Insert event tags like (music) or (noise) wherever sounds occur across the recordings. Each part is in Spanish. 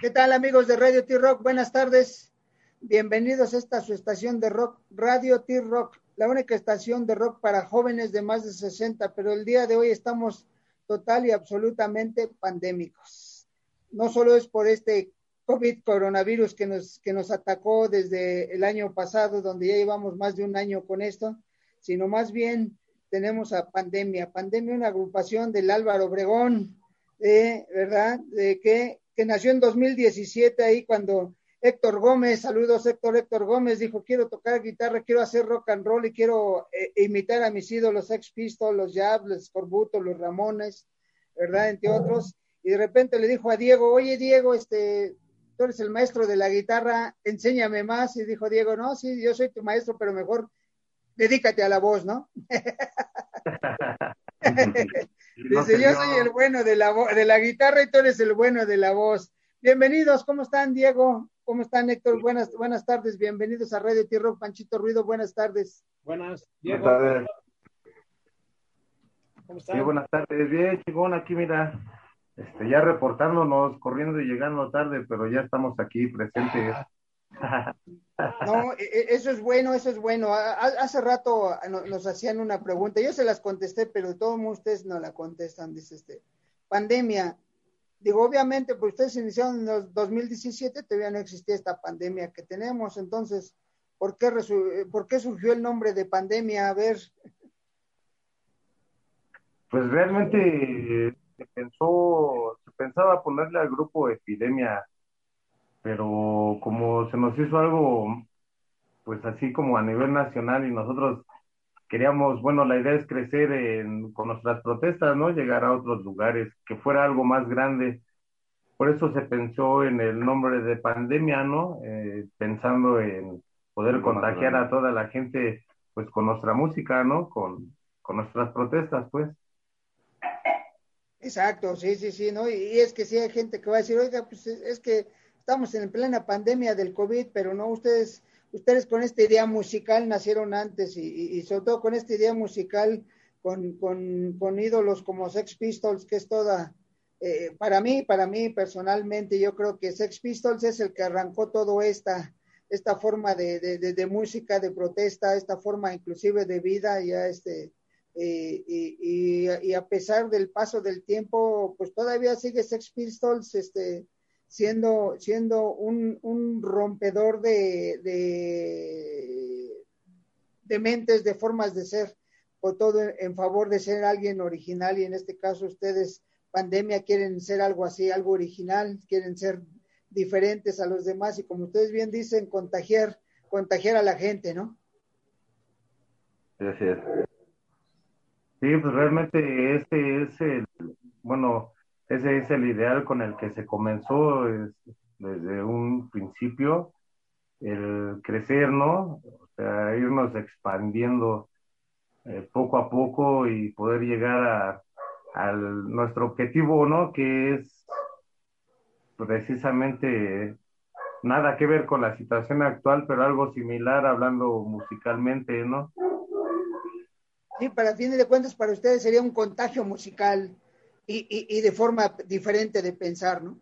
¿Qué, tal amigos de Radio T-Rock? Buenas tardes. Bienvenidos a esta su estación de rock, Radio T-Rock, la única estación de rock para jóvenes de más de 60, pero el día de hoy estamos total y absolutamente pandémicos. No solo es por este COVID coronavirus que nos, que nos atacó desde el año pasado, donde ya llevamos más de un año con esto, sino más bien tenemos a Pandemia. Pandemia, una agrupación del Álvaro Obregón, eh, ¿verdad? De que, que nació en 2017 ahí cuando Héctor Gómez, saludos Héctor, Héctor Gómez dijo, quiero tocar guitarra, quiero hacer rock and roll y quiero eh, imitar a mis ídolos, Ex Pistols, los Jabs, los Corbuto, los Ramones, ¿verdad? Entre otros. Y de repente le dijo a Diego, oye Diego, este, tú eres el maestro de la guitarra, enséñame más. Y dijo Diego, no, sí, yo soy tu maestro, pero mejor dedícate a la voz, ¿no? (laughs) (laughs) Dice, yo soy el bueno de la, de la guitarra y tú eres el bueno de la voz. Bienvenidos, ¿cómo están, Diego? ¿Cómo están, Héctor? Buenas, buenas tardes, bienvenidos a Radio Tierra, Panchito Ruido, buenas tardes. Buenas, Diego. Buenas tardes. ¿Cómo están? Sí, buenas tardes, bien, chingón, aquí mira, este, ya reportándonos, corriendo y llegando tarde, pero ya estamos aquí presentes. (laughs) No, e, e, eso es bueno, eso es bueno. Hace rato nos hacían una pregunta, yo se las contesté, pero todos ustedes no la contestan, dice este, pandemia. Digo, obviamente, pues ustedes iniciaron en el 2017, todavía no existía esta pandemia que tenemos, entonces, ¿por qué, ¿por qué surgió el nombre de pandemia? A ver. Pues realmente se pensó, se pensaba ponerle al grupo epidemia pero como se nos hizo algo, pues así como a nivel nacional y nosotros queríamos, bueno, la idea es crecer en, con nuestras protestas, ¿no? Llegar a otros lugares, que fuera algo más grande. Por eso se pensó en el nombre de pandemia, ¿no? Eh, pensando en poder contagiar a toda la gente, pues con nuestra música, ¿no? Con, con nuestras protestas, pues. Exacto, sí, sí, sí, ¿no? Y, es que sí hay gente que va a decir, oiga, pues es que estamos en plena pandemia del COVID, pero no ustedes, ustedes con esta idea musical nacieron antes y, sobre todo con esta idea musical con, con, ídolos como Sex Pistols, que es toda, eh, para mí, para mí personalmente, yo creo que Sex Pistols es el que arrancó todo esta, esta forma de, de, música, de protesta, esta forma inclusive de vida, ya este, eh, y, a pesar del paso del tiempo, pues todavía sigue Sex Pistols, este, siendo, siendo un, un rompedor de, de, mentes, de formas de ser, por todo en favor de ser alguien original y en este caso ustedes, pandemia, quieren ser algo así, algo original, quieren ser diferentes a los demás y como ustedes bien dicen, contagiar, contagiar a la gente, ¿no? Gracias. Sí, pues realmente este es el, bueno, ese es el ideal con el que se comenzó desde un principio, el crecer, ¿no? O sea, irnos expandiendo eh, poco a poco y poder llegar a, nuestro objetivo, ¿no? Que es precisamente nada que ver con la situación actual, pero algo similar hablando musicalmente, ¿no? Sí, para fin de cuentas, para ustedes sería un contagio musical y, y, de forma diferente de pensar, ¿no?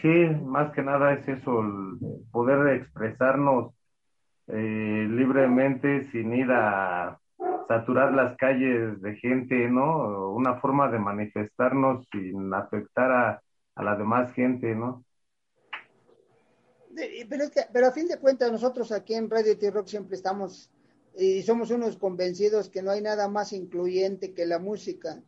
Sí, más que nada es eso, el poder expresarnos eh, libremente sin ir a saturar las calles de gente, ¿no? Una forma de manifestarnos sin afectar a, a la demás gente, ¿no? Pero, es que, pero a fin de cuentas nosotros aquí en Radio T-Rock siempre estamos y somos unos convencidos que no hay nada más incluyente que la música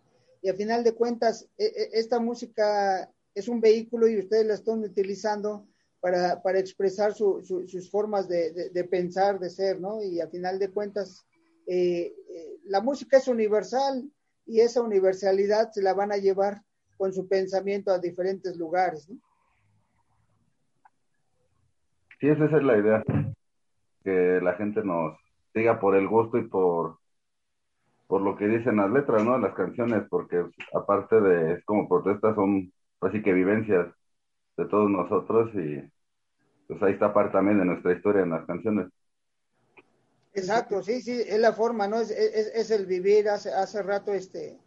y a final de cuentas e, e, esta música es un vehículo y ustedes la están utilizando para, para expresar sus formas de, pensar, de ser, ¿no? Y a final de cuentas eh, eh, la música es universal y esa universalidad se la van a llevar con su pensamiento a diferentes lugares, ¿no? Sí, esa es la idea, que la gente nos siga por el gusto y por por lo que dicen las letras, ¿no? Las canciones, porque aparte de, como protestas, son así que vivencias de todos nosotros y pues ahí está parte también de nuestra historia en las canciones. Exacto, sí, sí, es la forma, ¿no? Es, es, es el vivir, hace, hace rato este,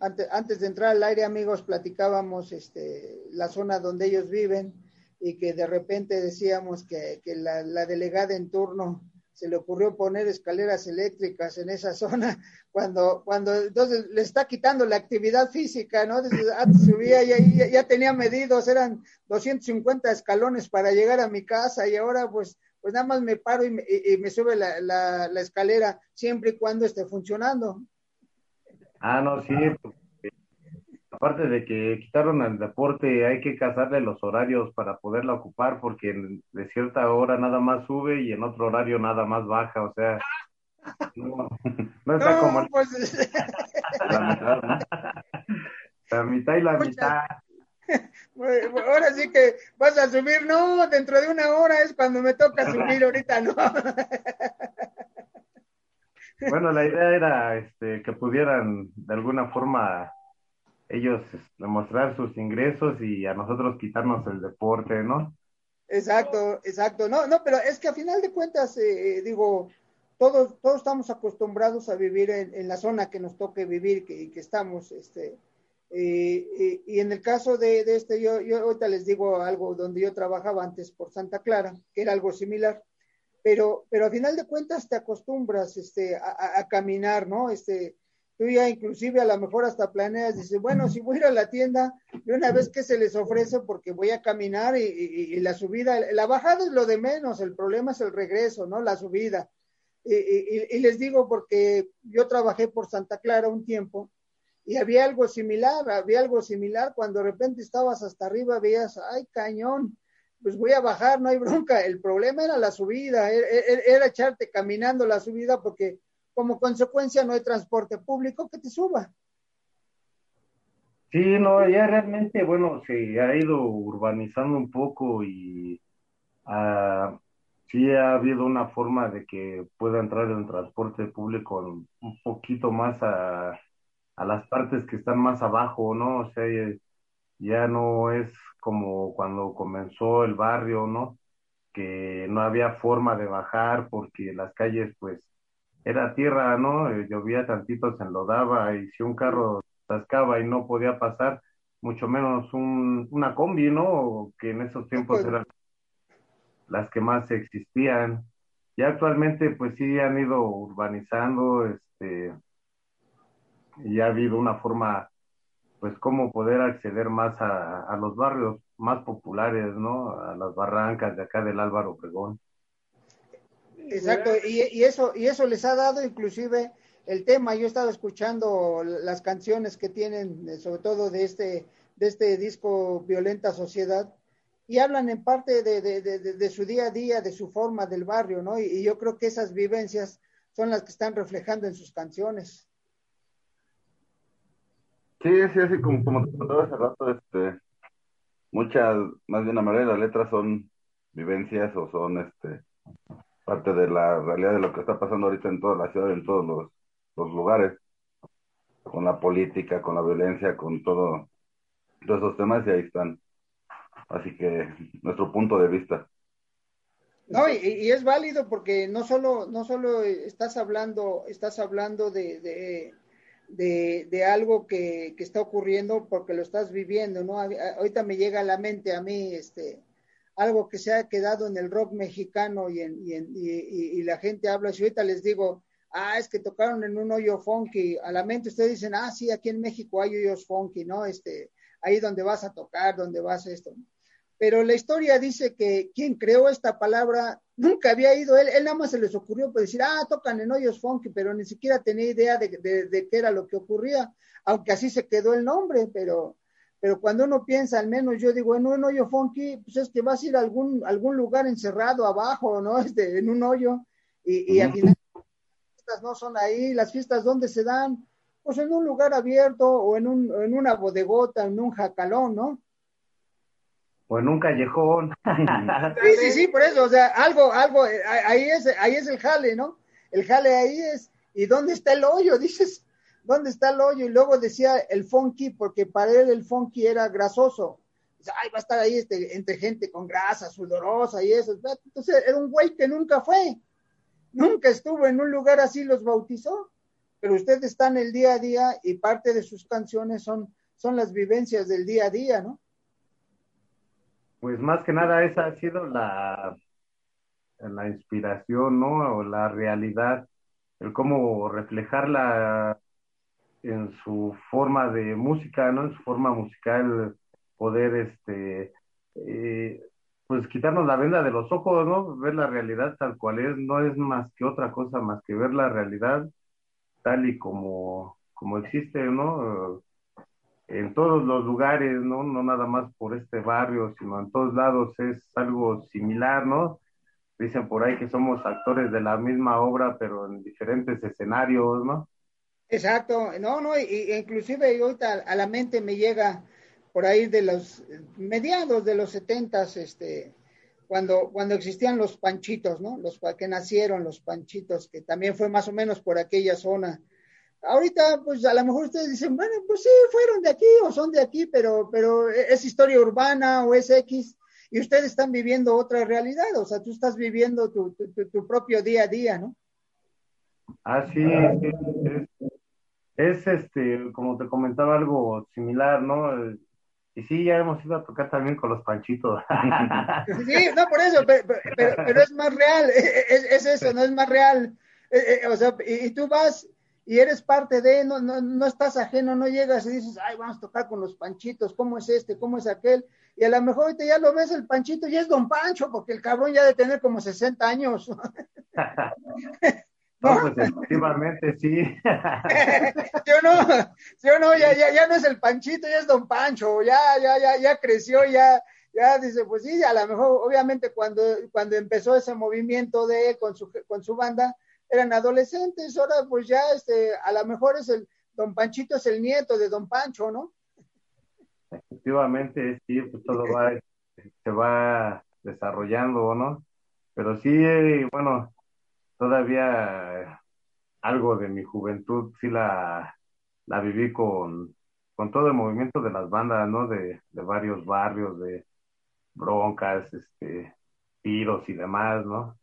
antes, antes de entrar al aire, amigos, platicábamos este, la zona donde ellos viven y que de repente decíamos que, que la, delegada en turno se le ocurrió poner escaleras eléctricas en esa (laughs) zona cuando, cuando entonces le está quitando la actividad física, ¿no? antes subía, ya, ya, ya, tenía medidos, eran 250 escalones para llegar a mi casa y ahora pues, pues nada más me paro y me, y, y me sube la, la, la, escalera siempre y cuando esté funcionando. Ah, no, sí, pues, aparte de que quitaron el deporte, hay que casarle los horarios para poderla ocupar, porque de cierta hora nada más sube y en otro horario nada más baja, o sea, no, (laughs) no está No, como pues, (laughs) La mitad, ¿no? (laughs) la mitad y la mitad. bueno, ahora sí que vas a subir, no, dentro de una hora es cuando me toca subir, ahorita no. Bueno, la idea era este, que pudieran de alguna forma ellos este, demostrar sus ingresos y a nosotros quitarnos el deporte, ¿no? Exacto, exacto. No, no, pero es que a final de cuentas, eh, digo, todos, todos estamos acostumbrados a vivir en, la zona que nos toque vivir, que, que estamos, este, eh, eh, y en el caso de, este, yo, yo ahorita les digo algo donde yo trabajaba antes por Santa Clara, que era algo similar, pero, pero a final de cuentas te acostumbras, este, a caminar, ¿no? Este, tú ya inclusive a lo mejor hasta planeas, dices, bueno, si voy a ir a la tienda, de una vez que se les ofrece porque voy a caminar y, la subida, la bajada es lo de menos, el problema es el regreso, ¿no? La subida. Y, les digo porque yo trabajé por Santa Clara un tiempo y había algo similar, había algo similar cuando de repente estabas hasta arriba, veías, ay, cañón, pues voy a bajar, no hay bronca. El problema era la subida, era, era- era echarte caminando la subida porque como consecuencia no hay transporte público que te suba. Sí, no, ya realmente, bueno, se ha ido urbanizando un poco y ah, sí ha habido una forma de que pueda entrar el transporte público un poquito más a, a las partes que están más abajo, ¿no? O sea, ya no es como cuando comenzó el barrio, ¿no? Que no había forma de bajar porque las calles, pues, era tierra, ¿no? Eh, llovía tantito, se enlodaba y si un carro atascaba y no podía pasar, mucho menos un, una combi, ¿no? Que en esos tiempos Pues- eran las que más existían. Ya actualmente, pues sí han ido urbanizando, este, y ha habido una forma, pues, cómo poder acceder más a, a los barrios más populares, ¿no? A las barrancas de acá del Álvaro Obregón. Exacto, y, y eso, y eso les ha dado inclusive el tema, yo estaba escuchando las canciones que tienen, eh, sobre todo de este, de este disco Violenta Sociedad, y hablan en parte de, de, de, de su día a día, de su forma del barrio, ¿no? Y, y yo creo que esas vivencias son las que están reflejando en sus canciones. Sí, sí, así como, como te contaba hace rato, este, muchas, más bien la mayoría de las letras son vivencias o son este parte de la realidad de lo que está pasando ahorita en toda la ciudad, en todos los, los lugares, con la política, con la violencia, con todo, todos esos temas y ahí están. Así que nuestro punto de vista. No, y, y es válido porque no solo, no solo estás hablando, estás hablando de, de, de, de algo que, que, está ocurriendo porque lo estás viviendo, ¿no? Ahorita me llega a la mente a mí este algo que se ha quedado en el rock mexicano y, y, y, y la gente habla, si ahorita les digo, ah, es que tocaron en un hoyo funky, a la mente ustedes dicen, ah, sí, aquí en México hay hoyos funky, ¿no? Este, ahí donde vas a tocar, donde vas a esto. Pero la historia dice que quien creó esta palabra nunca había ido, él, él nada más se les ocurrió pues decir, ah, tocan en hoyos funky, pero ni siquiera tenía idea de, de, de qué era lo que ocurría, aunque así se quedó el nombre, pero, pero cuando uno piensa, al menos yo digo, en un hoyo funky, pues es que vas a ir a algún, algún lugar encerrado abajo, ¿no? (laughs) Este, en un hoyo, y, y al final las fiestas no son ahí, las fiestas ¿dónde se dan? Pues en un lugar abierto o en, un, en una bodegota, en un jacalón, ¿no? O en un callejón. (laughs) sí, sí, sí, por eso, o sea, algo, algo, ahí es, ahí es el jale, ¿no? El jale ahí es, ¿y dónde está el hoyo? (laughs) Dices, ¿dónde está el hoyo? Y luego decía el funky, porque para él el funky era grasoso. Ay, va a estar ahí este, entre gente con grasa, sudorosa y eso. Entonces era un güey que nunca fue, nunca estuvo en un lugar así, los bautizó. pero ustedes están el día a día y parte de sus canciones son, son las vivencias del día a día, ¿no? Pues más que nada esa ha sido la, la inspiración, ¿no? O la realidad, el cómo reflejarla en su forma de música, ¿no? En su forma musical, poder, este, eh, pues quitarnos la venda de los ojos, ¿no? Ver la realidad tal cual es, no es más que otra cosa más que ver la realidad tal y como, como existe, ¿no? En todos los lugares, ¿no? No nada más por este barrio, sino en todos lados es algo similar, ¿no? Dicen por ahí que somos actores de la misma obra, pero en diferentes escenarios, ¿no? Exacto, no, no, y, inclusive ahorita a la mente me llega por ahí de los mediados de los setentas, este, cuando, cuando existían los panchitos, ¿no? Los que nacieron los panchitos, que también fue más o menos por aquella zona. Ahorita, pues a lo mejor ustedes dicen, bueno, pues sí, fueron de aquí o son de aquí, pero, pero es historia urbana o es X, y ustedes están viviendo otra realidad, o sea, tú estás viviendo tu, tu, propio día a día, ¿no? Ah, sí, es, es, este, como te comentaba, algo similar, ¿no? Y sí, ya hemos ido a tocar también con los panchitos. (laughs) Sí, no, por eso, pero, pero, es más real, es, es, eso, no es más real. Eh, eh, o sea, y, tú vas y eres parte de, no, no, no estás ajeno, no llegas y dices, ay, vamos a tocar con los panchitos, ¿cómo es este? ¿Cómo es aquel? Y a lo mejor ahorita ya lo ves el panchito y es don Pancho, porque el cabrón ya de tener como 60 años. (laughs) No, pues efectivamente, sí. (laughs) yo no, yo no, ya, ya, ya no es el Panchito, ya es Don Pancho, ya, ya, ya, ya creció, ya, ya dice, pues sí, a lo mejor, obviamente cuando, cuando empezó ese movimiento de con su, con su banda, eran adolescentes, ahora pues ya, este, a lo mejor es el, Don Panchito es el nieto de Don Pancho, ¿no? Efectivamente, sí, pues todo va, se va desarrollando, ¿no? Pero sí, bueno, todavía algo de mi juventud sí la, la viví con, con todo el movimiento de las bandas, ¿no? De, de varios barrios, de broncas, este, tiros y demás, ¿no?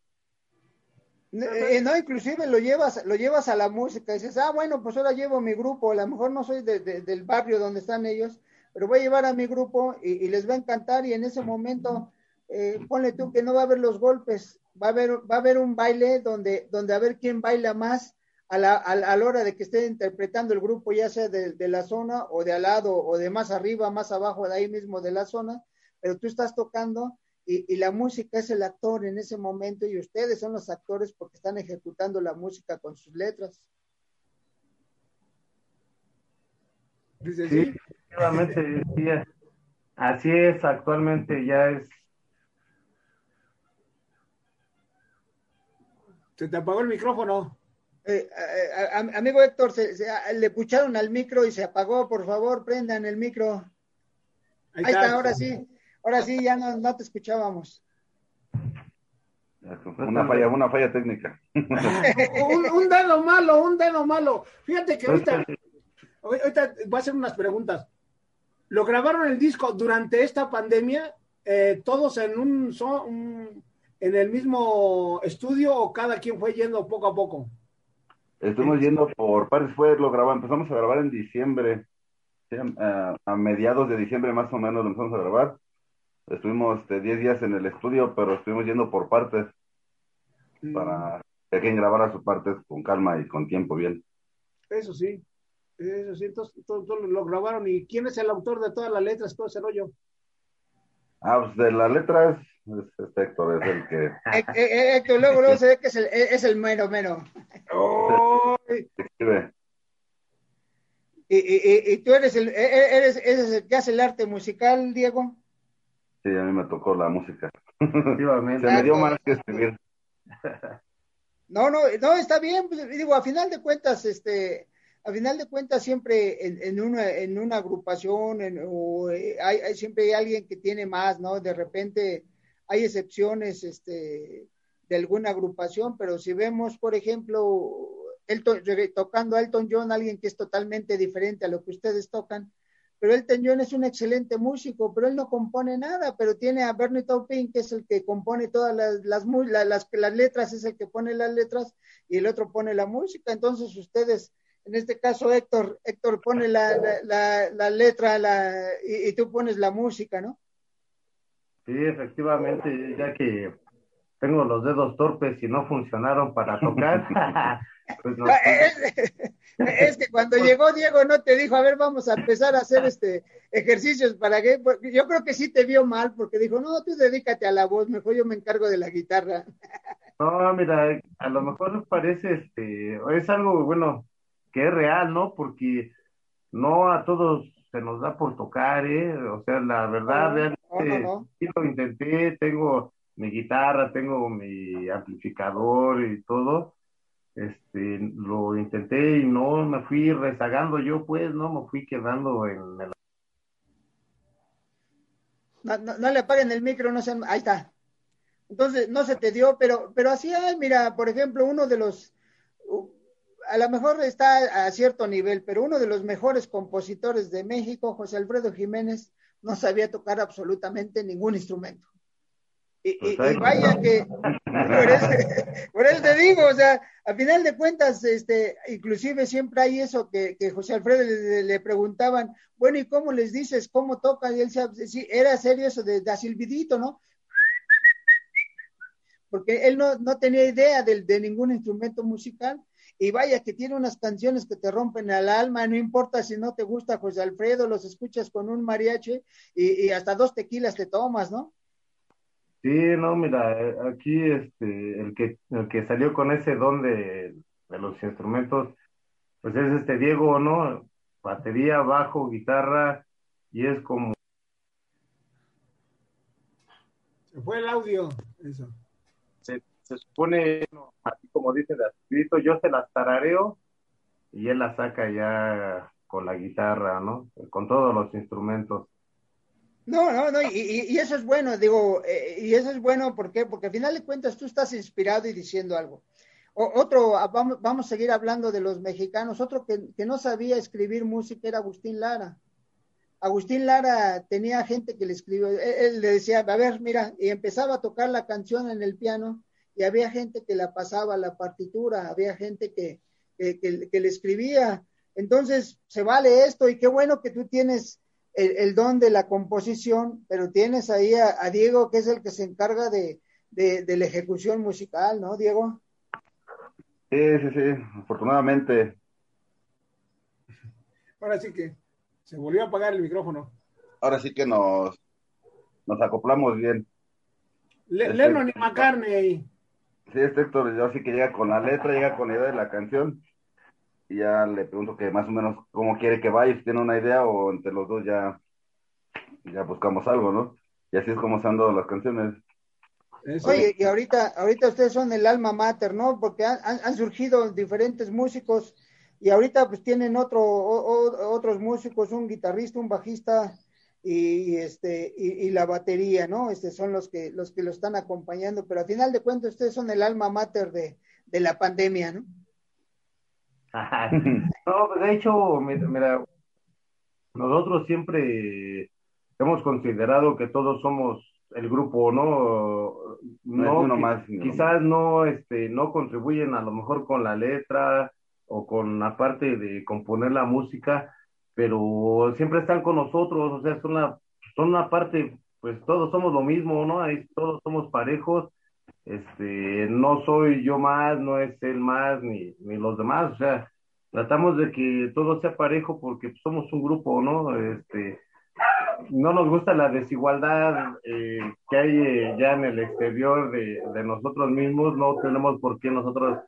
Eh, no, inclusive lo llevas, lo llevas a la música dices, ah, bueno, pues ahora llevo mi grupo, a lo mejor no soy de, del barrio donde están ellos, pero voy a llevar a mi grupo y, y les va a encantar y en ese momento, eh, ponle tú que no va a haber los golpes, va a haber, va a haber un baile donde, donde a ver quién baila más a la, a, la hora de que esté interpretando el grupo, ya sea de, la zona o de al lado o de más arriba, más abajo, de ahí mismo de la zona, pero tú estás tocando y, y, la música es el actor en ese momento y ustedes son los actores porque están ejecutando la música con sus letras. Sí, efectivamente, sí, así es, actualmente ya es Se te apagó el micrófono. Eh, eh, amigo Héctor, se, se, le pucharon al micro y se apagó. Por favor, prendan el micro. Ahí, Ahí está, ahora sí. Ahora sí, ya no, no te escuchábamos. Una falla, una falla técnica. (laughs) un, un, dedo malo, un dedo malo. Fíjate que ahorita, ahorita voy a hacer unas preguntas. Lo grabaron el disco durante esta pandemia, eh, todos en un, un, en el mismo estudio o cada quien fue yendo poco a poco? Estuvimos yendo por partes, fue lo grabamos, empezamos a grabar en diciembre, ¿sí? a, a, mediados de diciembre más o menos lo empezamos a grabar. Estuvimos este, 10 días en el estudio, pero estuvimos yendo por partes mm. para que quien grabara sus partes con calma y con tiempo bien. Eso sí, eso sí, entonces todo, todo lo grabaron. ¿Y quién es el autor de todas las letras, todo ese rollo? Ah, pues de las letras este Héctor es el que. Eh, eh, Héctor, luego, luego se ve que es el, es el mero, mero. Oh. (laughs) ¿Y, y, y, tú eres el, eres, eres el que hace el arte musical, Diego? Sí, a mí me tocó la música. (laughs) se me dio más que escribir. (laughs) No, no, no, está bien. Pues, digo, a final de cuentas, este, a final de cuentas siempre en, en, una, en una agrupación en, o, eh, hay, hay, siempre hay alguien que tiene más, ¿no? De repente hay excepciones este, de alguna agrupación, pero si vemos, por ejemplo, Elton, tocando a Elton John, alguien que es totalmente diferente a lo que ustedes tocan, pero Elton John es un excelente músico, pero él no compone nada, pero tiene a Bernie Taupin, que es el que compone todas las, las, las, las, letras, es el que pone las letras, y el otro pone la música, entonces ustedes en este caso Héctor, Héctor pone la, la, la, letra la, y, tú pones la música, ¿no? Sí, efectivamente, ya que tengo los dedos torpes y no funcionaron para tocar. (laughs) pues no. es, que cuando llegó Diego no te dijo, a ver, vamos a empezar a hacer este ejercicios para que, yo creo que sí te vio mal porque dijo, no, tú dedícate a la voz, mejor yo me encargo de la guitarra. No, mira, a lo mejor parece, este, es algo, bueno, que es real, ¿no? Porque no a todos se nos da por tocar, ¿eh? O sea, la verdad, realmente, sí lo intenté, tengo mi guitarra, tengo mi amplificador y todo, este, lo intenté y no me fui rezagando yo, pues, ¿no? Me fui quedando en el... No, no, le apaguen el micro, no se... Ahí está. Entonces, no se te dio, pero, pero así hay, mira, por ejemplo, uno de los, a lo mejor está a cierto nivel, pero uno de los mejores compositores de México, José Alfredo Jiménez, no sabía tocar absolutamente ningún instrumento. Y, pues vaya que, (laughs) por eso, te digo, o sea, a final de cuentas, este, inclusive siempre hay eso que, que José Alfredo le, preguntaban, bueno, ¿y cómo les dices cómo tocan? Y él sí, era serio eso de, de silbidito, ¿no? porque él no, no tenía idea de, de, ningún instrumento musical. Y vaya que tiene unas canciones que te rompen el alma, no importa si no te gusta José Alfredo, los escuchas con un mariachi y, y hasta dos tequilas te tomas, ¿no? Sí, no, mira, eh, aquí este, el que, el que salió con ese don de, de los instrumentos, pues es este Diego, ¿no? Batería, bajo, guitarra, y es como... Se fue el audio, eso se supone, así como dice de escrito, yo se las tarareo y él las saca ya con la guitarra, ¿no? Con todos los instrumentos. No, no, no, y, eso es bueno, digo, eh, y eso es bueno, ¿por qué? Porque al final de cuentas tú estás inspirado y diciendo algo. otro, ah, vamos, vamos a seguir hablando de los mexicanos, otro que, que no sabía escribir música era Agustín Lara. Agustín Lara tenía gente que le escribió, él, le decía, a ver, mira, y empezaba a tocar la canción en el piano y había gente que la pasaba la partitura, había gente que, que, le escribía. Entonces, se vale esto y qué bueno que tú tienes el, don de la composición, pero tienes ahí a, Diego, que es el que se encarga de, de, la ejecución musical, ¿no, Diego? Sí, sí, sí, afortunadamente. Ahora sí que se volvió a apagar el micrófono. Ahora sí que nos, nos acoplamos bien. Le, Lennon y McCartney. Sí, este Héctor, yo sí que llega con la letra, llega con la idea de la canción. Y ya le pregunto que más o menos cómo quiere que vaya, si tiene una idea o entre los dos ya, ya buscamos algo, ¿no? Y así es como se han dado las canciones. Oye, y ahorita, ahorita ustedes son el alma mater, ¿no? Porque han, han surgido diferentes músicos y ahorita pues tienen otro, otros músicos, un guitarrista, un bajista, y, este y, la batería, ¿no? Este son los que los que lo están acompañando, pero al final de cuentas ustedes son el alma mater de, de la pandemia, ¿no? (laughs) no, de hecho, mira, nosotros siempre hemos considerado que todos somos el grupo, ¿no? No, no más, quizás no, este, no contribuyen a lo mejor con la letra o con la parte de componer la música, pero siempre están con nosotros, o sea, son una, son una parte, pues todos somos lo mismo, ¿no? Ahí todos somos parejos, este, no soy yo más, no es él más, ni, ni los demás, o sea, tratamos de que todo sea parejo porque somos un grupo, ¿no? Este, no nos gusta la desigualdad eh, que hay eh, ya en el exterior de, de, nosotros mismos, no tenemos por qué nosotros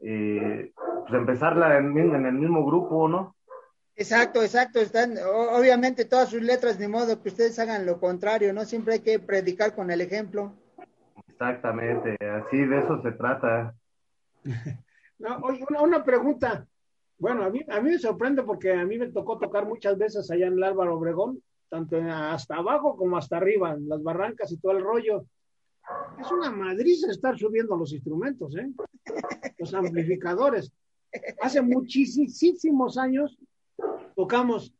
eh, pues empezarla en el mismo grupo, ¿no? Exacto, exacto. Están, obviamente, todas sus letras, de modo que ustedes hagan lo contrario, ¿no? Siempre hay que predicar con el ejemplo. Exactamente, así de eso se trata. (laughs) no, oye, una, una, pregunta. Bueno, a mí, a mí me sorprende porque a mí me tocó tocar muchas veces allá en el Álvaro Obregón, tanto hasta abajo como hasta arriba, en las barrancas y todo el rollo. Es una madriza estar subiendo los instrumentos, ¿eh? Los amplificadores. Hace muchísimos años tocamos,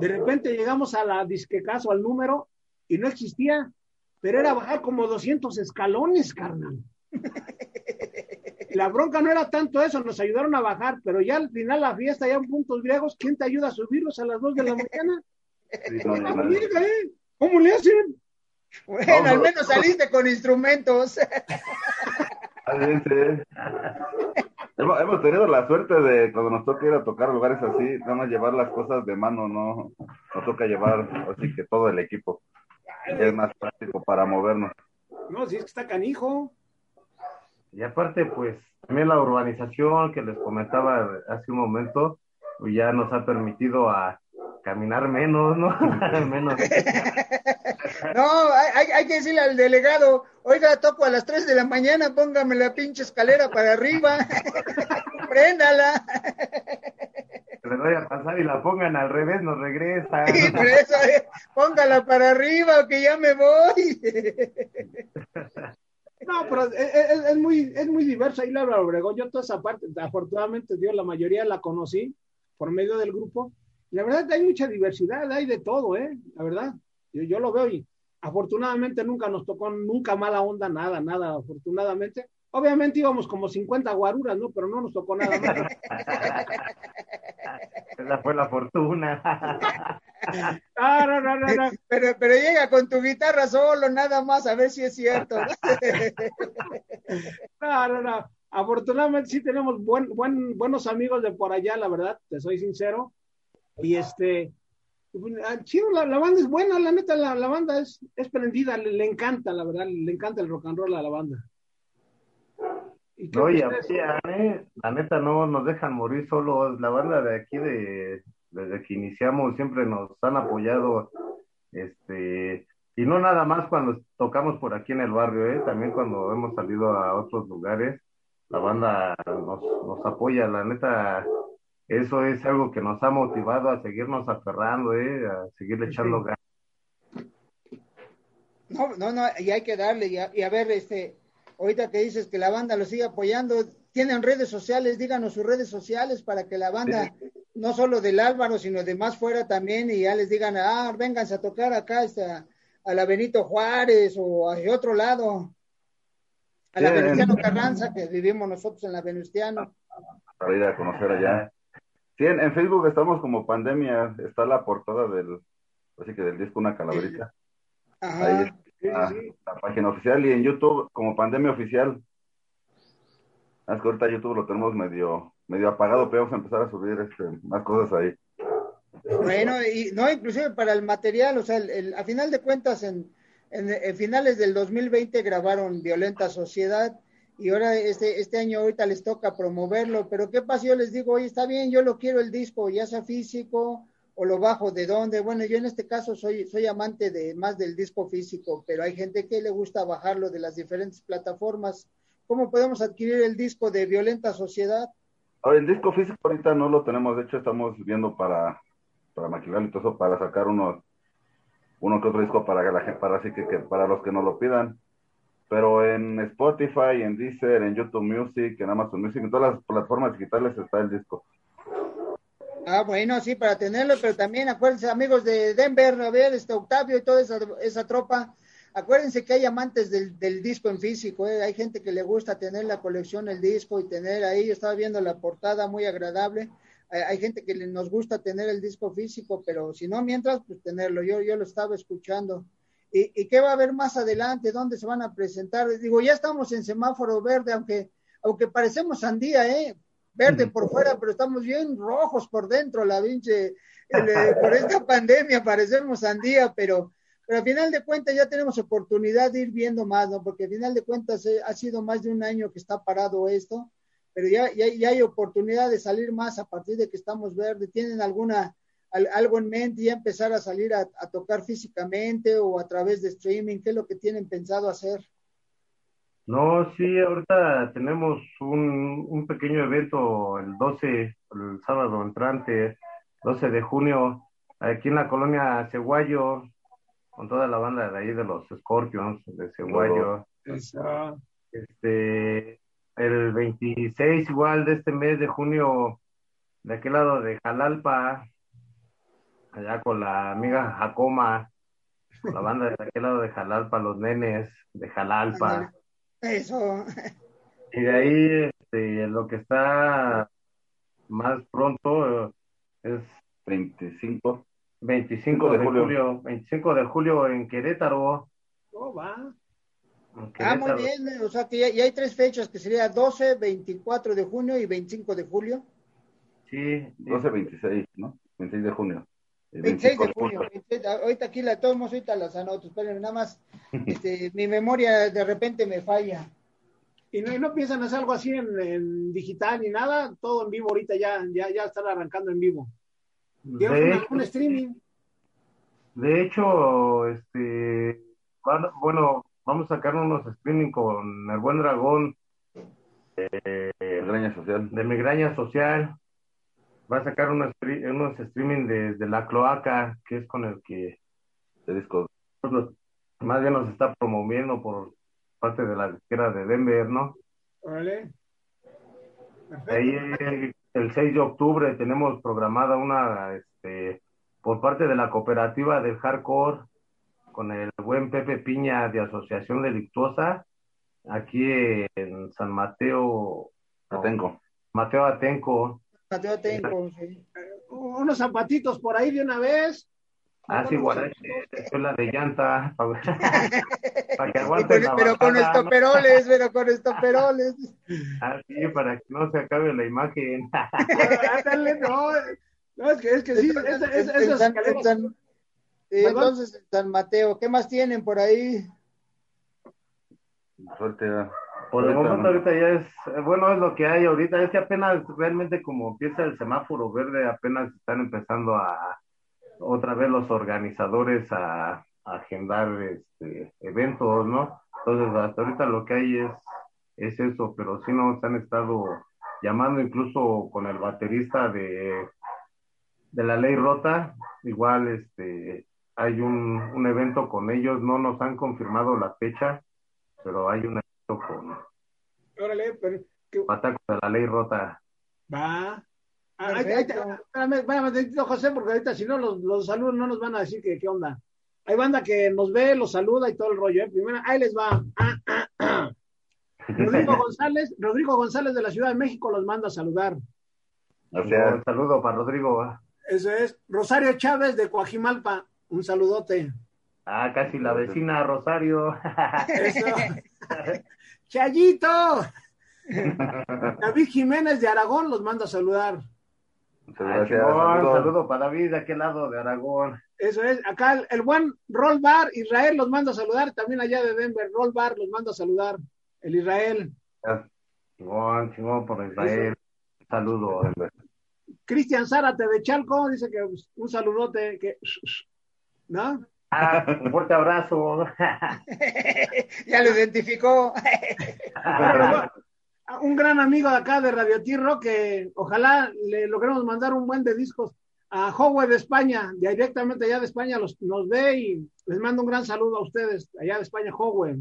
de repente llegamos a la disquecaso, al número, y no existía, pero era bajar como 200 escalones, carnal. la bronca no era tanto eso, nos ayudaron a bajar, pero ya al final la fiesta, ya en puntos griegos, ¿quién te ayuda a subirlos a las dos de la mañana? ¿Cómo le hacen? Bueno, al menos saliste con instrumentos. (laughs) Hemos, tenido la suerte de cuando nos toca ir a tocar lugares así, nada más llevar las cosas de mano, no nos toca llevar así que todo el equipo. Es más práctico para movernos. No, si es que está canijo. Y aparte, pues, también la urbanización que les comentaba hace un momento, pues ya nos ha permitido a caminar menos, ¿no? (laughs) menos. (laughs) no, hay, hay, que decirle al delegado, oiga, toco a las 3 de la mañana, póngame la pinche escalera para arriba, (laughs) préndala. Que le vaya a pasar y la pongan al revés, nos regresa. Sí, por eso, eh, póngala para arriba, que ya me voy. No, pero es, es, muy, es muy diversa ahí Laura Obregón. Yo toda esa parte, afortunadamente, Dios, la mayoría la conocí por medio del grupo la verdad hay mucha diversidad, hay de todo, ¿eh? La verdad, yo, yo lo veo y afortunadamente nunca nos tocó nunca mala onda, nada, nada, afortunadamente. Obviamente íbamos como 50 guaruras, ¿no? Pero no nos tocó nada más. (laughs) Esa fue la fortuna. (laughs) Ah, no, no, no, Pero, pero llega con tu guitarra solo, nada más, a ver si es cierto. (laughs) No, no, no. Afortunadamente sí tenemos buen, buen, buenos amigos de por allá, la verdad, te soy sincero. Y este, chido, la, la, banda es buena, la neta, la, la banda es, es prendida, le, le, encanta, la verdad, le encanta el rock and roll a la banda. ¿Y no, y ¿eh? la neta no nos dejan morir solos, la banda de aquí de, desde que iniciamos siempre nos han apoyado, este, y no nada más cuando tocamos por aquí en el barrio, ¿eh? también cuando hemos salido a otros lugares, la banda nos, nos apoya, la neta, eso es algo que nos ha motivado a seguirnos aferrando, ¿eh? a seguirle echando ganas. No, no, no, y hay que darle, y a, y a, ver, este, ahorita que dices que la banda lo sigue apoyando, tienen redes sociales, díganos sus redes sociales para que la banda, sí. no solo del Álvaro, sino de más fuera también, y ya les digan, ah, vénganse a tocar acá esta, a la Benito Juárez o hacia otro lado, a la sí, Venustiano Carranza, que vivimos nosotros en la Venustiano. Para ir a conocer allá. Sí, en, en, Facebook estamos como pandemia, está la portada del, así que del disco Una Calaverita. Ajá, Ahí está sí, sí. la página oficial y en YouTube como pandemia oficial. Es que ahorita YouTube lo tenemos medio, medio apagado, pero vamos a empezar a subir este, más cosas ahí. Bueno, y no, inclusive para el material, o sea, el, el, a final de cuentas, en, en, en, finales del 2020 grabaron Violenta Sociedad y ahora este, este año ahorita les toca promoverlo, pero ¿qué pasa? Yo les digo, oye, está bien, yo lo quiero el disco, ya sea físico o lo bajo de dónde. Bueno, yo en este caso soy, soy amante de más del disco físico, pero hay gente que le gusta bajarlo de las diferentes plataformas. ¿Cómo podemos adquirir el disco de Violenta Sociedad? Ahora, el disco físico ahorita no lo tenemos, de hecho estamos viendo para, para maquilar y todo eso, para sacar uno, uno que otro disco para, la, para, así que, que, para los que nos lo pidan pero en Spotify, en Deezer, en YouTube Music, en Amazon Music, en todas las plataformas digitales está el disco. Ah, bueno, sí, para tenerlo, pero también acuérdense, amigos de Denver, a ver, este Octavio y toda esa, esa tropa, acuérdense que hay amantes del, del disco en físico, ¿eh? hay gente que le gusta tener la colección, el disco y tener ahí, yo estaba viendo la portada muy agradable, hay, hay gente que nos gusta tener el disco físico, pero si no, mientras, pues tenerlo, yo, yo lo estaba escuchando. ¿Y, ¿Y, qué va a haber más adelante? ¿Dónde se van a presentar? Digo, ya estamos en semáforo verde, aunque, aunque parecemos sandía, ¿eh? Verde por fuera, pero estamos bien rojos por dentro, la pinche, eh, (laughs) por esta pandemia parecemos sandía, pero, pero al final de cuentas ya tenemos oportunidad de ir viendo más, ¿no? Porque al final de cuentas eh, ha sido más de un año que está parado esto, pero ya, ya, ya hay oportunidad de salir más a partir de que estamos verde. ¿Tienen alguna algo en mente, ya empezar a salir a, a, tocar físicamente o a través de streaming? ¿Qué es lo que tienen pensado hacer? No, sí, ahorita tenemos un, un pequeño evento el 12, el sábado entrante, 12 de junio, aquí en la colonia Ceguayo, con toda la banda de ahí de los Scorpions de Ceguayo. Este, el 26 igual de este mes de junio, de aquel lado de Jalalpa, allá con la amiga Jacoma, con la banda de aquel lado de Jalalpa, los nenes de Jalalpa. Eso. Y de ahí este, lo que está más pronto eh, es 25. 25 de, de julio. julio. 25 de julio en Querétaro. Oh, va. en Ah, muy Querétaro. bien, o sea que ya, ya hay tres fechas, que sería 12, 24 de junio y 25 de julio. Sí, 12, 26, ¿no? 26 de junio. Y 26 de 25 de junio. 26, ahorita aquí la tomamos, ahorita las anoto, espérenme, nada más, (laughs) este, mi memoria de repente me falla. Y no, y no piensan hacer algo así en, en digital ni nada, todo en vivo ahorita ya, ya, ya están arrancando en vivo. Un streaming. de hecho, este, bueno, vamos a sacar unos streaming con el buen dragón Migraña social. de Migraña Social. Va a sacar unos, unos streaming de, de la cloaca, que es con el que De discos. nosotros más bien nos está promoviendo por parte de la disquera de Denver, ¿no? Órale. Perfecto. Ahí eh, el 6 de octubre tenemos programada una, este, por parte de la cooperativa del hardcore, con el buen Pepe Piña de Asociación Delictuosa, aquí en San Mateo, Atenco. Mateo Atenco. Mateo tengo, sí. Unos zapatitos por ahí de una vez. Ah, sí, guarache, escuela de llanta, (laughs) para (laughs) que Y aguanten con- la pero con estoperoles, pero con estoperoles. (laughs) Ah, sí, para que no se acabe la imagen. Ándale, no, no, es que, es que sí, en San- en escaleras- San- sí, entonces, en San Mateo, ¿qué más tienen por ahí? Suerte. Por el momento ¿no? ahorita ya es, eh, bueno, es lo que hay ahorita, es que apenas realmente como empieza el semáforo verde, apenas están empezando a otra vez los organizadores a, a agendar este eventos, ¿no? Entonces hasta ahorita lo que hay es, es eso, pero sí nos han estado llamando incluso con el baterista de, de la ley rota, igual este hay un, un evento con ellos, no nos han confirmado la fecha, pero hay un con Órale, pero que- Pataco de la ley rota. va. Ah, ahí- ahí Perfecto. espérame, espérame José, porque ahorita si no los, los saludos no nos van a decir que qué onda. Hay banda que nos ve, los saluda y todo el rollo, ¿eh? Primero, ahí les va. (laughs) Rodrigo González, Rodrigo González de la Ciudad de México los manda a saludar. O sea, Un saludo para Rodrigo. ¿va? Eso es. Rosario Chávez de Coajimalpa, un saludote. Ah, casi la vecina Rosario. (laughs) Eso. (laughs) Chayito. (laughs) David Jiménez de Aragón los manda a saludar. muchas Ah, gracias. Saludos. saludo para David de aquel lado de Aragón. Eso es. Acá el, el buen Roll Bar, Israel los manda a saludar. También allá de Denver, Roll Bar los manda a saludar. El Israel. Chingón, chingón por Israel. Saludo. Cristian Zárate de Chalco dice que un saludote. Que, ¿No? Ah, un fuerte abrazo. (laughs) ya lo identificó. (laughs) un gran amigo de acá de Radio Tirro que ojalá le logremos mandar un buen de discos a Howe de España, de directamente allá de España los, nos ve y les mando un gran saludo a ustedes, allá de España, Howe.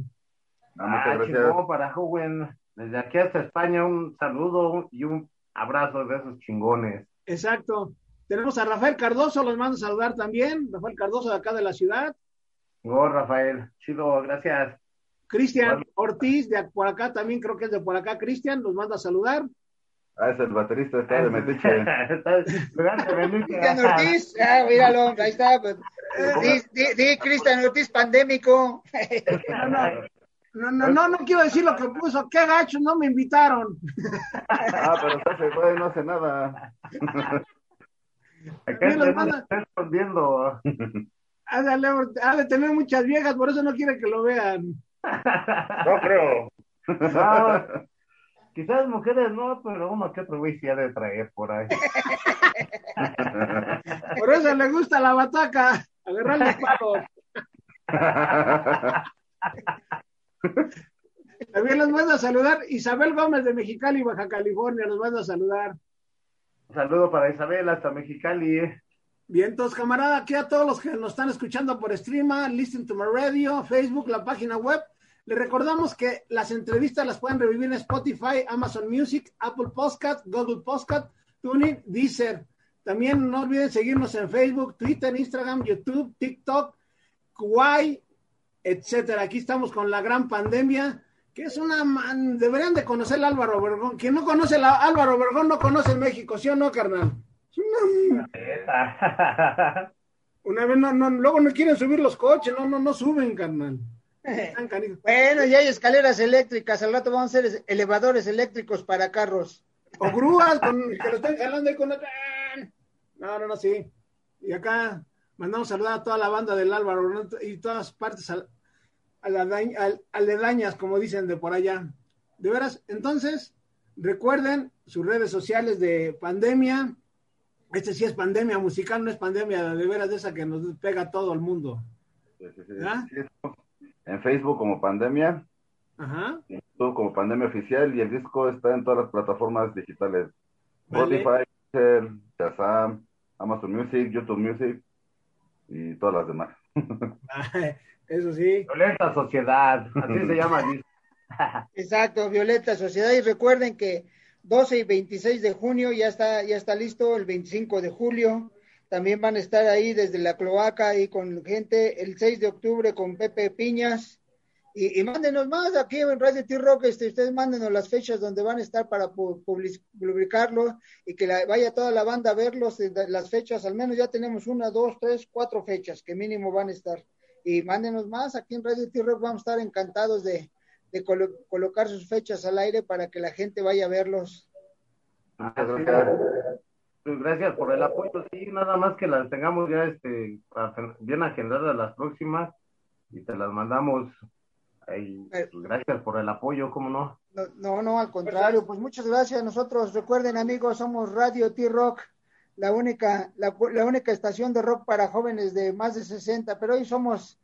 Ah, chingón para joven. Desde aquí hasta España, un saludo y un abrazo de esos chingones. Exacto. Tenemos a Rafael Cardoso, los mando a saludar también, Rafael Cardoso de acá de la ciudad. Chingón, Rafael. Chido, gracias. Cristian. Ortiz, de por acá también, creo que es de por acá, Cristian, los manda a saludar. Ah, es el baterista está de Benito. (laughs) Cristian Ortiz, ah, míralo, ahí está. pues. Di, di- di Cristian Ortiz pandémico. No, no, no, no, no, no quiero decir lo que puso, qué gacho, no me invitaron. Ah, pero está ese güey, no hace nada. Acá los se manda- está escondiendo. (laughs) Ha de, ha de tener muchas viejas, por eso no quiere que lo vean. No creo. No, quizás mujeres no, pero uno que otro güey sí ha de traer por ahí. (laughs) Por eso le gusta la bataca, agarrarle palos. (laughs) También los manda a saludar Isabel Gómez de Mexicali, Baja California, los manda a saludar. Saludo para Isabel hasta Mexicali. eh. Bien, entonces, camarada, aquí a todos los que nos están escuchando por streama, Listen to My Radio, Facebook, la página web. Les recordamos que las entrevistas las pueden revivir en Spotify, Amazon Music, Apple Podcast, Google Podcast, TuneIn, Deezer. También no olviden seguirnos en Facebook, Twitter, Instagram, YouTube, TikTok, Kuwait, etcétera. Aquí estamos con la gran pandemia que es una man, deberían de conocer a Álvaro Obregón. Quien no conoce a Álvaro Obregón no conoce México, ¿sí o no, carnal? Una, vez no, no, luego no quieren subir los coches, no, no, no suben, carnal. bueno, ya hay escaleras eléctricas, al rato vamos a hacer elevadores eléctricos para carros. O grúas con, que lo están jalando ahí con la... No, no, no, sí. Y acá mandamos saludar a toda la banda del Álvaro y todas partes al, aledañas, como dicen de por allá. De veras, entonces, recuerden sus redes sociales de pandemia. Este sí es pandemia musical, no es pandemia de veras de esa que nos pega a todo el mundo. en Facebook como pandemia. Ajá. En YouTube como pandemia oficial y el disco está en todas las plataformas digitales. Spotify, Shazam, Amazon Music, YouTube Music y todas las demás. Eso sí. Violeta Sociedad, así se llama. (laughs) Exacto, Violeta Sociedad. Y recuerden que 12 y 26 de junio ya está, ya está listo, el 25 de julio. También van a estar ahí desde la cloaca y con gente el 6 de octubre con Pepe Piñas. Y, mándenos más aquí en Radio T-Rock, este, ustedes mándenos las fechas donde van a estar para publicarlo y que vaya toda la banda a verlos, eh, las fechas, al menos ya tenemos una, dos, tres, cuatro fechas que mínimo van a estar y mándenos más. Aquí en Radio T-Rock vamos a estar encantados de, colocar sus fechas al aire para que la gente vaya a verlos. Pues gracias por el apoyo. Sí, nada más que las tengamos ya este, bien agendadas las próximas y te las mandamos. Ahí. Pues gracias por el apoyo, ¿cómo no? no? No, no, al contrario. Pues muchas gracias. Nosotros, recuerden amigos, somos Radio T-Rock la única, la, única estación de rock para jóvenes de más de 60, pero hoy somos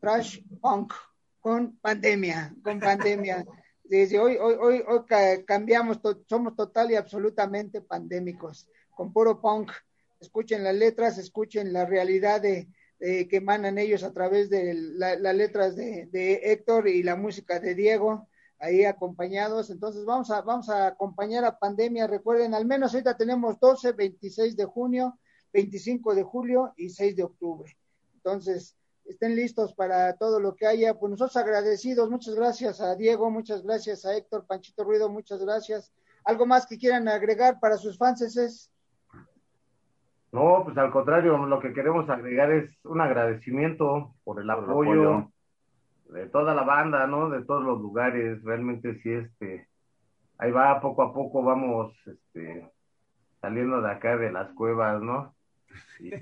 trash punk con pandemia, con pandemia. (laughs) Desde hoy, hoy, hoy, hoy cambiamos, somos total y absolutamente pandémicos, con puro punk. Escuchen las letras, escuchen la realidad de, que emanan ellos a través de las letras de, de Héctor y la música de Diego ahí acompañados. Entonces vamos a, vamos a acompañar a pandemia. Recuerden, al menos ahorita tenemos 12, 26 de junio, 25 de julio y 6 de octubre. Entonces, estén listos para todo lo que haya. Pues nosotros agradecidos, muchas gracias a Diego, muchas gracias a Héctor Panchito Ruido, muchas gracias. ¿Algo más que quieran agregar para sus fans? No, pues al contrario, lo que queremos agregar es un agradecimiento por el apoyo de toda la banda, ¿no? De todos los lugares, realmente sí, este, ahí va, poco a poco vamos, este, saliendo de acá de las cuevas, ¿no? Y,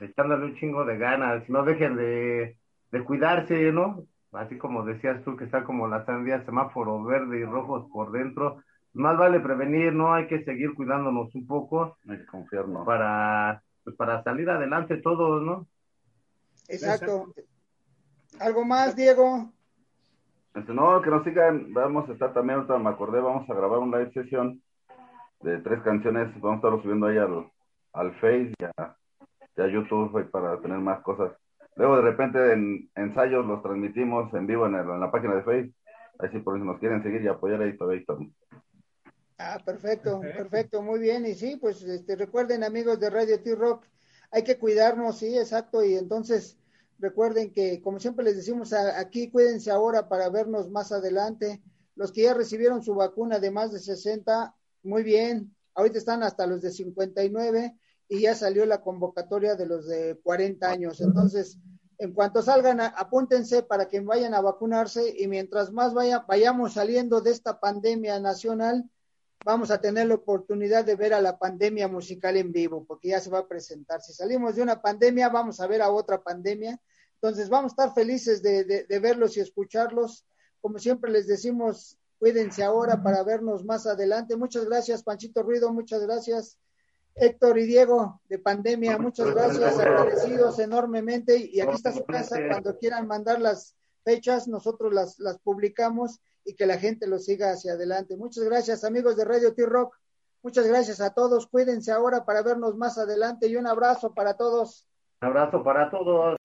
echándole un chingo de ganas, no dejen de, de cuidarse, ¿no? Así como decías tú que está como la sandía semáforo verde y rojos por dentro, más vale prevenir, ¿no? Hay que seguir cuidándonos un poco. Hay que confiar, Para, pues para salir adelante todos, ¿no? Exacto. ¿Algo más, Diego? Este, no, que nos sigan, vamos a estar también, ahorita me acordé, vamos a grabar una live sesión de tres canciones, vamos a estarlo subiendo ahí al, al Face y a, YouTube para tener más cosas. Luego de repente en ensayos los transmitimos en vivo en, en la página de Face, así por si nos quieren seguir y apoyar ahí todavía. Ah, perfecto, perfecto, muy bien. Y sí, pues este, recuerden amigos de Radio T-Rock, hay que cuidarnos, sí, exacto, y entonces Recuerden que, como siempre les decimos aquí, cuídense ahora para vernos más adelante. Los que ya recibieron su vacuna de más de 60, muy bien. Ahorita están hasta los de 59 y ya salió la convocatoria de los de 40 años. Entonces, en cuanto salgan, apúntense para que vayan a vacunarse y mientras más vaya, vayamos saliendo de esta pandemia nacional, vamos a tener la oportunidad de ver a la pandemia musical en vivo, porque ya se va a presentar. Si salimos de una pandemia, vamos a ver a otra pandemia entonces, vamos a estar felices de, verlos y escucharlos. Como siempre les decimos, cuídense ahora para vernos más adelante. Muchas gracias, Panchito Ruido, muchas gracias. Héctor y Diego de Pandemia, muchas gracias, agradecidos enormemente. Y aquí está su casa, cuando quieran mandar las fechas, nosotros las, las publicamos y que la gente lo siga hacia adelante. Muchas gracias, amigos de Radio T-Rock. Muchas gracias a todos. Cuídense ahora para vernos más adelante y un abrazo para todos. Un abrazo para todos.